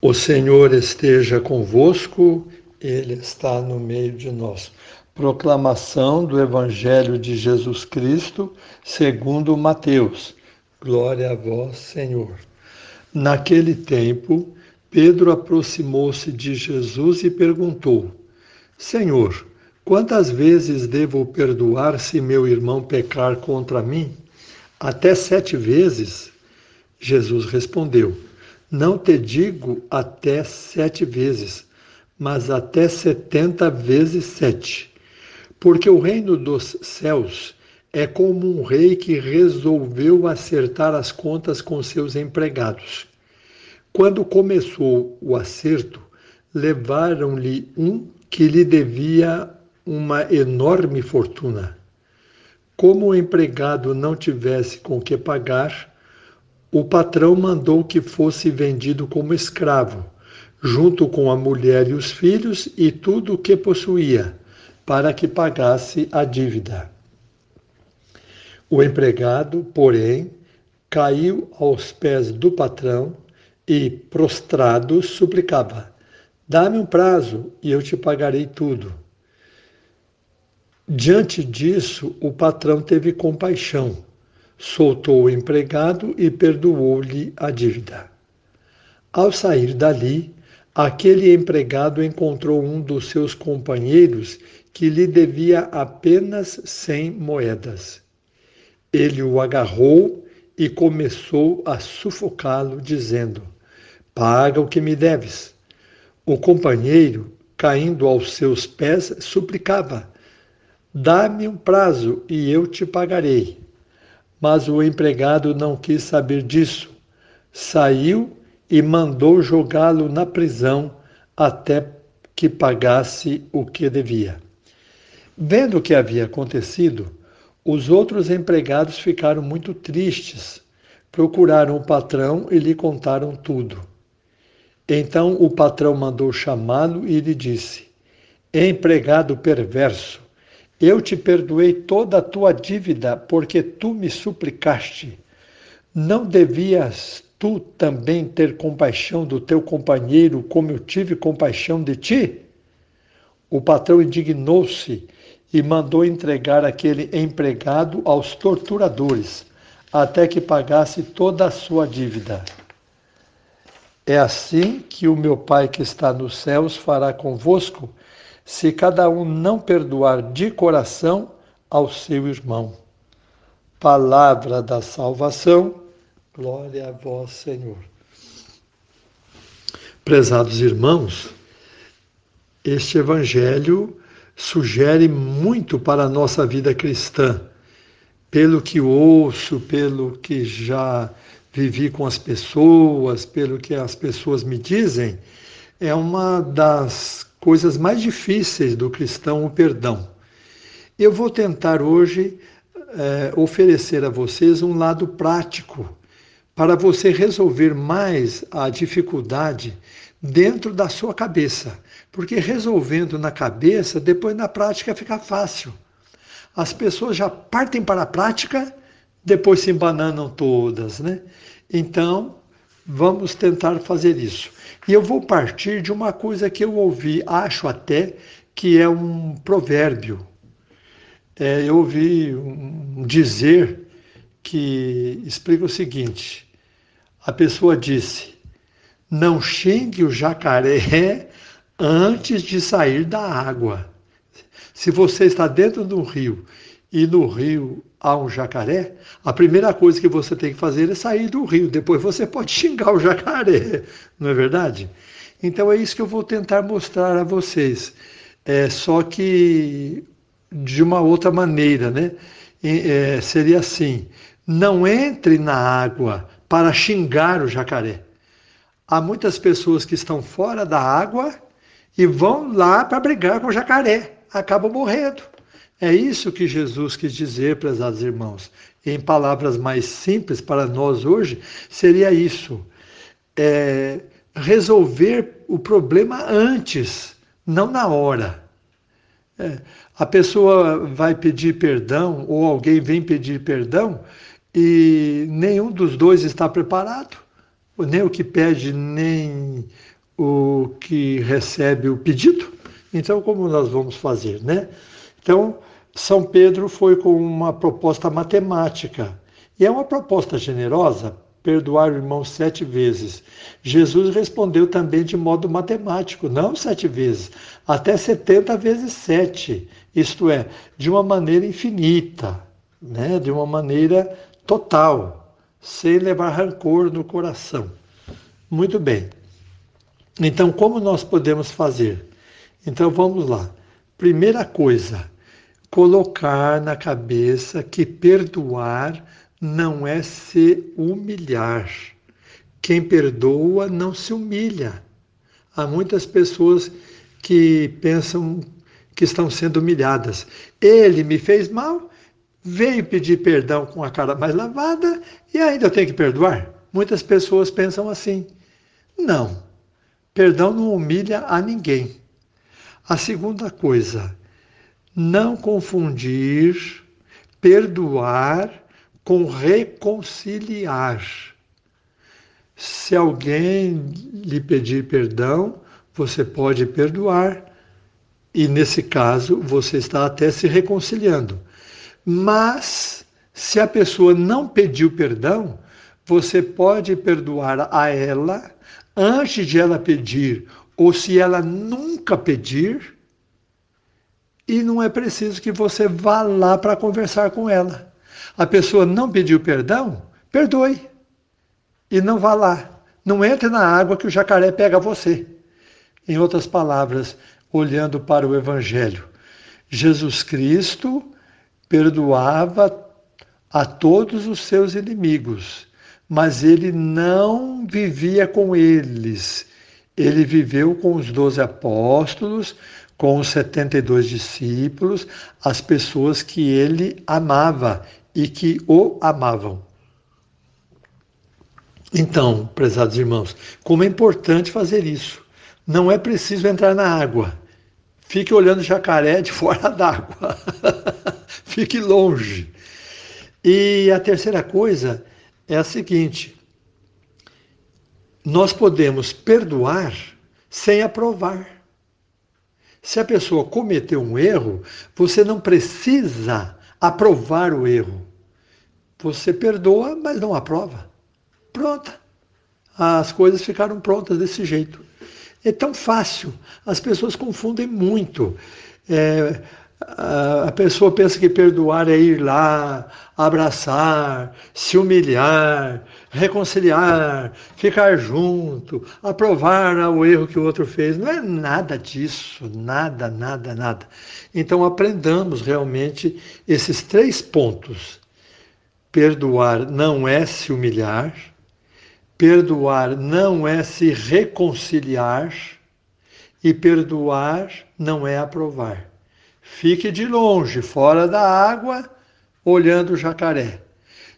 O Senhor esteja convosco, Ele está no meio de nós. Proclamação do Evangelho de Jesus Cristo, segundo Mateus. Glória a vós, Senhor. Naquele tempo, Pedro aproximou-se de Jesus e perguntou: Senhor, quantas vezes devo perdoar se meu irmão pecar contra mim? Até sete vezes? Jesus respondeu: não te digo até sete vezes, mas até setenta vezes sete. Porque o reino dos céus é como um rei que resolveu acertar as contas com seus empregados. Quando começou o acerto, levaram-lhe um que lhe devia uma enorme fortuna. Como o empregado não tivesse com que pagar, o patrão mandou que fosse vendido como escravo, junto com a mulher e os filhos e tudo o que possuía, para que pagasse a dívida. O empregado, porém, caiu aos pés do patrão e, prostrado, suplicava: Dá-me um prazo e eu te pagarei tudo. Diante disso, o patrão teve compaixão soltou o empregado e perdoou-lhe a dívida. Ao sair dali, aquele empregado encontrou um dos seus companheiros que lhe devia apenas cem moedas. Ele o agarrou e começou a sufocá-lo, dizendo: Paga o que me deves. O companheiro, caindo aos seus pés, suplicava: Dá-me um prazo e eu te pagarei. Mas o empregado não quis saber disso. Saiu e mandou jogá-lo na prisão até que pagasse o que devia. Vendo o que havia acontecido, os outros empregados ficaram muito tristes. Procuraram o patrão e lhe contaram tudo. Então o patrão mandou chamá-lo e lhe disse: Empregado perverso, eu te perdoei toda a tua dívida, porque tu me suplicaste. Não devias tu também ter compaixão do teu companheiro, como eu tive compaixão de ti? O patrão indignou-se e mandou entregar aquele empregado aos torturadores, até que pagasse toda a sua dívida. É assim que o meu Pai que está nos céus fará convosco se cada um não perdoar de coração ao seu irmão. Palavra da salvação, glória a vós, Senhor. Prezados irmãos, este Evangelho sugere muito para a nossa vida cristã. Pelo que ouço, pelo que já vivi com as pessoas, pelo que as pessoas me dizem, é uma das coisas mais difíceis do cristão, o perdão. Eu vou tentar hoje é, oferecer a vocês um lado prático para você resolver mais a dificuldade dentro da sua cabeça. Porque resolvendo na cabeça, depois na prática fica fácil. As pessoas já partem para a prática, depois se embananam todas, né? Então, vamos tentar fazer isso. E eu vou partir de uma coisa que eu ouvi, acho até que é um provérbio. É, eu ouvi um dizer que explica o seguinte: a pessoa disse, não xingue o jacaré antes de sair da água. Se você está dentro do rio e no rio há um jacaré, a primeira coisa que você tem que fazer é sair do rio. Depois você pode xingar o jacaré, não é verdade? Então é isso que eu vou tentar mostrar a vocês. É, só que de uma outra maneira, né? É, seria assim: não entre na água para xingar o jacaré. Há muitas pessoas que estão fora da água e vão lá para brigar com o jacaré, acabam morrendo. É isso que Jesus quis dizer, prezados irmãos. Em palavras mais simples para nós hoje, seria isso: é resolver o problema antes, não na hora. É, a pessoa vai pedir perdão, ou alguém vem pedir perdão, e nenhum dos dois está preparado. nem o que pede, nem o que recebe o pedido. Então, como nós vamos fazer, né? Então, São Pedro foi com uma proposta matemática. E é uma proposta generosa, perdoar o irmão sete vezes. Jesus respondeu também de modo matemático, não sete vezes, até setenta vezes sete, isto é, de uma maneira infinita, né? de uma maneira total, sem levar rancor no coração. Muito bem. Então, como nós podemos fazer? Então, vamos lá. Primeira coisa, colocar na cabeça que perdoar não é se humilhar. Quem perdoa não se humilha. Há muitas pessoas que pensam que estão sendo humilhadas. Ele me fez mal, veio pedir perdão com a cara mais lavada e ainda eu tenho que perdoar. Muitas pessoas pensam assim. Não, perdão não humilha a ninguém. A segunda coisa, não confundir perdoar com reconciliar. Se alguém lhe pedir perdão, você pode perdoar, e nesse caso você está até se reconciliando. Mas, se a pessoa não pediu perdão, você pode perdoar a ela antes de ela pedir, ou se ela nunca pedir, e não é preciso que você vá lá para conversar com ela a pessoa não pediu perdão, perdoe. E não vá lá. Não entre na água que o jacaré pega você. Em outras palavras, olhando para o Evangelho, Jesus Cristo perdoava a todos os seus inimigos, mas ele não vivia com eles. Ele viveu com os doze apóstolos, com os setenta e dois discípulos, as pessoas que ele amava e que o amavam. Então, prezados irmãos, como é importante fazer isso. Não é preciso entrar na água. Fique olhando jacaré de fora d'água. Fique longe. E a terceira coisa é a seguinte: nós podemos perdoar sem aprovar. Se a pessoa cometeu um erro, você não precisa aprovar o erro. Você perdoa, mas não aprova. Pronta. As coisas ficaram prontas desse jeito. É tão fácil. As pessoas confundem muito. É, a pessoa pensa que perdoar é ir lá, abraçar, se humilhar, reconciliar, ficar junto, aprovar o erro que o outro fez. Não é nada disso, nada, nada, nada. Então aprendamos realmente esses três pontos Perdoar não é se humilhar, perdoar não é se reconciliar e perdoar não é aprovar. Fique de longe, fora da água, olhando o jacaré.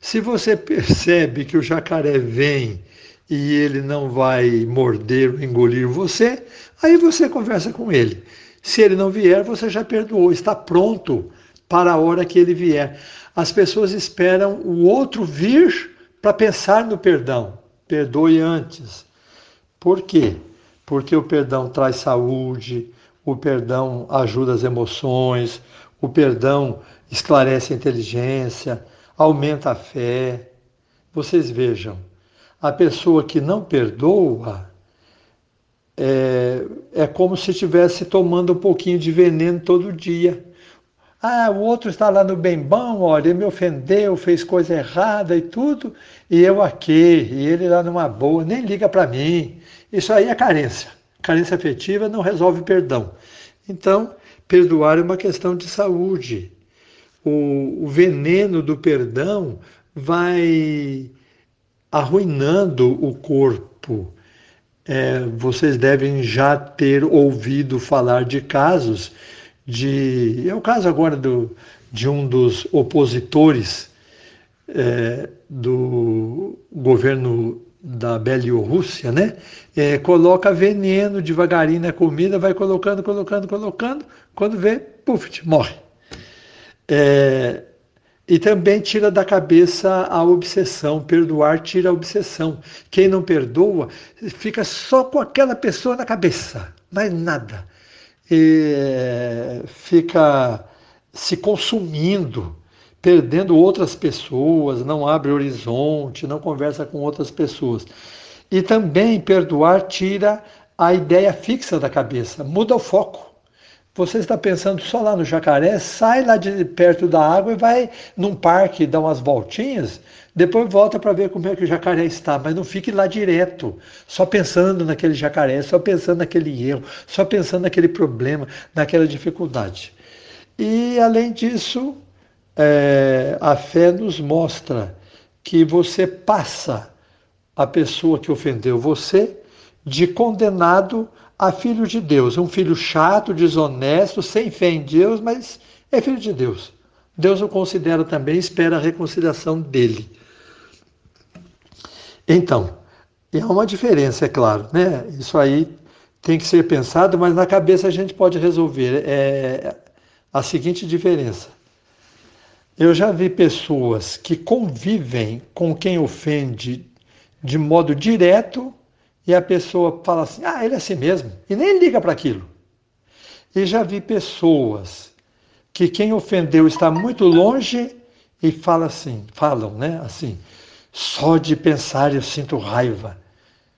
Se você percebe que o jacaré vem e ele não vai morder ou engolir você, aí você conversa com ele. Se ele não vier, você já perdoou, está pronto para a hora que ele vier. As pessoas esperam o outro vir para pensar no perdão. Perdoe antes. Por quê? Porque o perdão traz saúde, o perdão ajuda as emoções, o perdão esclarece a inteligência, aumenta a fé. Vocês vejam, a pessoa que não perdoa é, é como se estivesse tomando um pouquinho de veneno todo dia. Ah, o outro está lá no bem bom, olha, ele me ofendeu, fez coisa errada e tudo, e eu aqui, e ele lá numa boa, nem liga para mim. Isso aí é carência. Carência afetiva não resolve perdão. Então, perdoar é uma questão de saúde. O, o veneno do perdão vai arruinando o corpo. É, vocês devem já ter ouvido falar de casos de. É o caso agora do, de um dos opositores é, do governo da Bielorrússia, né? É, coloca veneno devagarinho na comida, vai colocando, colocando, colocando, quando vê, puf, morre. É, E também tira da cabeça a obsessão. Perdoar tira a obsessão. Quem não perdoa fica só com aquela pessoa na cabeça, mais nada. E fica se consumindo, perdendo outras pessoas, não abre horizonte, não conversa com outras pessoas. E também perdoar tira a ideia fixa da cabeça, muda o foco. Você está pensando só lá no jacaré, sai lá de perto da água e vai num parque dar umas voltinhas, depois volta para ver como é que o jacaré está, mas não fique lá direto, só pensando naquele jacaré, só pensando naquele erro, só pensando naquele problema, naquela dificuldade. E além disso, é, a fé nos mostra que você passa a pessoa que ofendeu você de condenado a filho de Deus, um filho chato, desonesto, sem fé em Deus, mas é filho de Deus. Deus o considera também, espera a reconciliação dele. Então, há uma diferença, é claro, né? Isso aí tem que ser pensado, mas na cabeça a gente pode resolver. É a seguinte diferença. Eu já vi pessoas que convivem com quem ofende de modo direto e a pessoa fala assim: ah, ele é assim mesmo, e nem liga para aquilo. E já vi pessoas que quem ofendeu está muito longe e fala assim, falam, né, assim, só de pensar eu sinto raiva.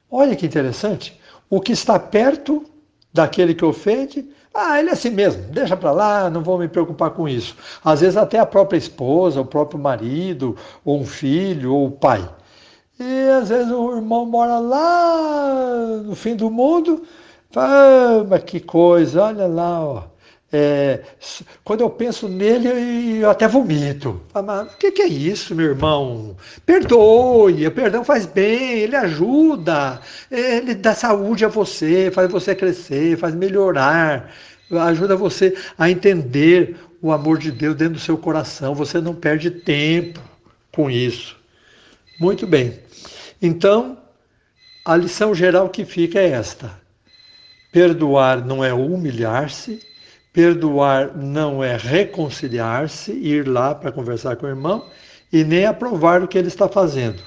Olha que interessante. O que está perto daquele que ofende, ah, ele é assim mesmo, deixa para lá, não vou me preocupar com isso. Às vezes até a própria esposa, o próprio marido, ou um filho, ou o pai. E às vezes o irmão mora lá no fim do mundo, ah, mas que coisa, olha lá, ó. É, quando eu penso nele, eu até vomito. Mas o que, que, é isso, meu irmão? Perdoe, o perdão faz bem, ele ajuda, ele dá saúde a você, faz você crescer, faz melhorar, ajuda você a entender o amor de Deus dentro do seu coração. Você não perde tempo com isso. Muito bem. Então, a lição geral que fica é esta: perdoar não é humilhar-se, perdoar não é reconciliar-se, ir lá para conversar com o irmão e nem aprovar o que ele está fazendo.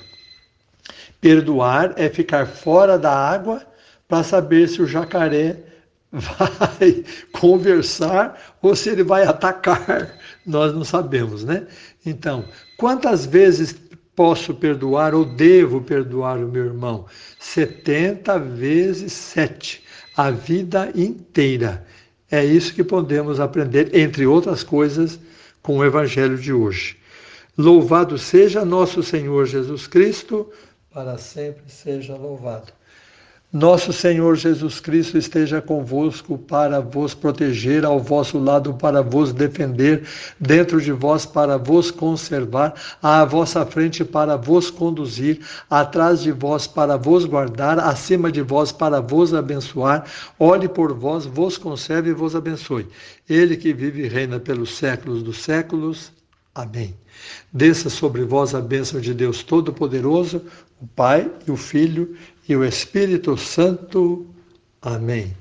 Perdoar é ficar fora da água para saber se o jacaré vai conversar ou se ele vai atacar. Nós não sabemos, né? Então, quantas vezes posso perdoar ou devo perdoar o meu irmão? 70 vezes 7, a vida inteira. É isso que podemos aprender, entre outras coisas, com o Evangelho de hoje. Louvado seja nosso Senhor Jesus Cristo, para sempre seja louvado. Nosso Senhor Jesus Cristo esteja convosco para vos proteger, ao vosso lado para vos defender, dentro de vós para vos conservar, à vossa frente para vos conduzir, atrás de vós para vos guardar, acima de vós para vos abençoar. Olhe por vós, vos conserve e vos abençoe. Ele que vive e reina pelos séculos dos séculos. Amém. Desça sobre vós a bênção de Deus Todo-Poderoso, o Pai e o Filho e o Espírito Santo. Amém.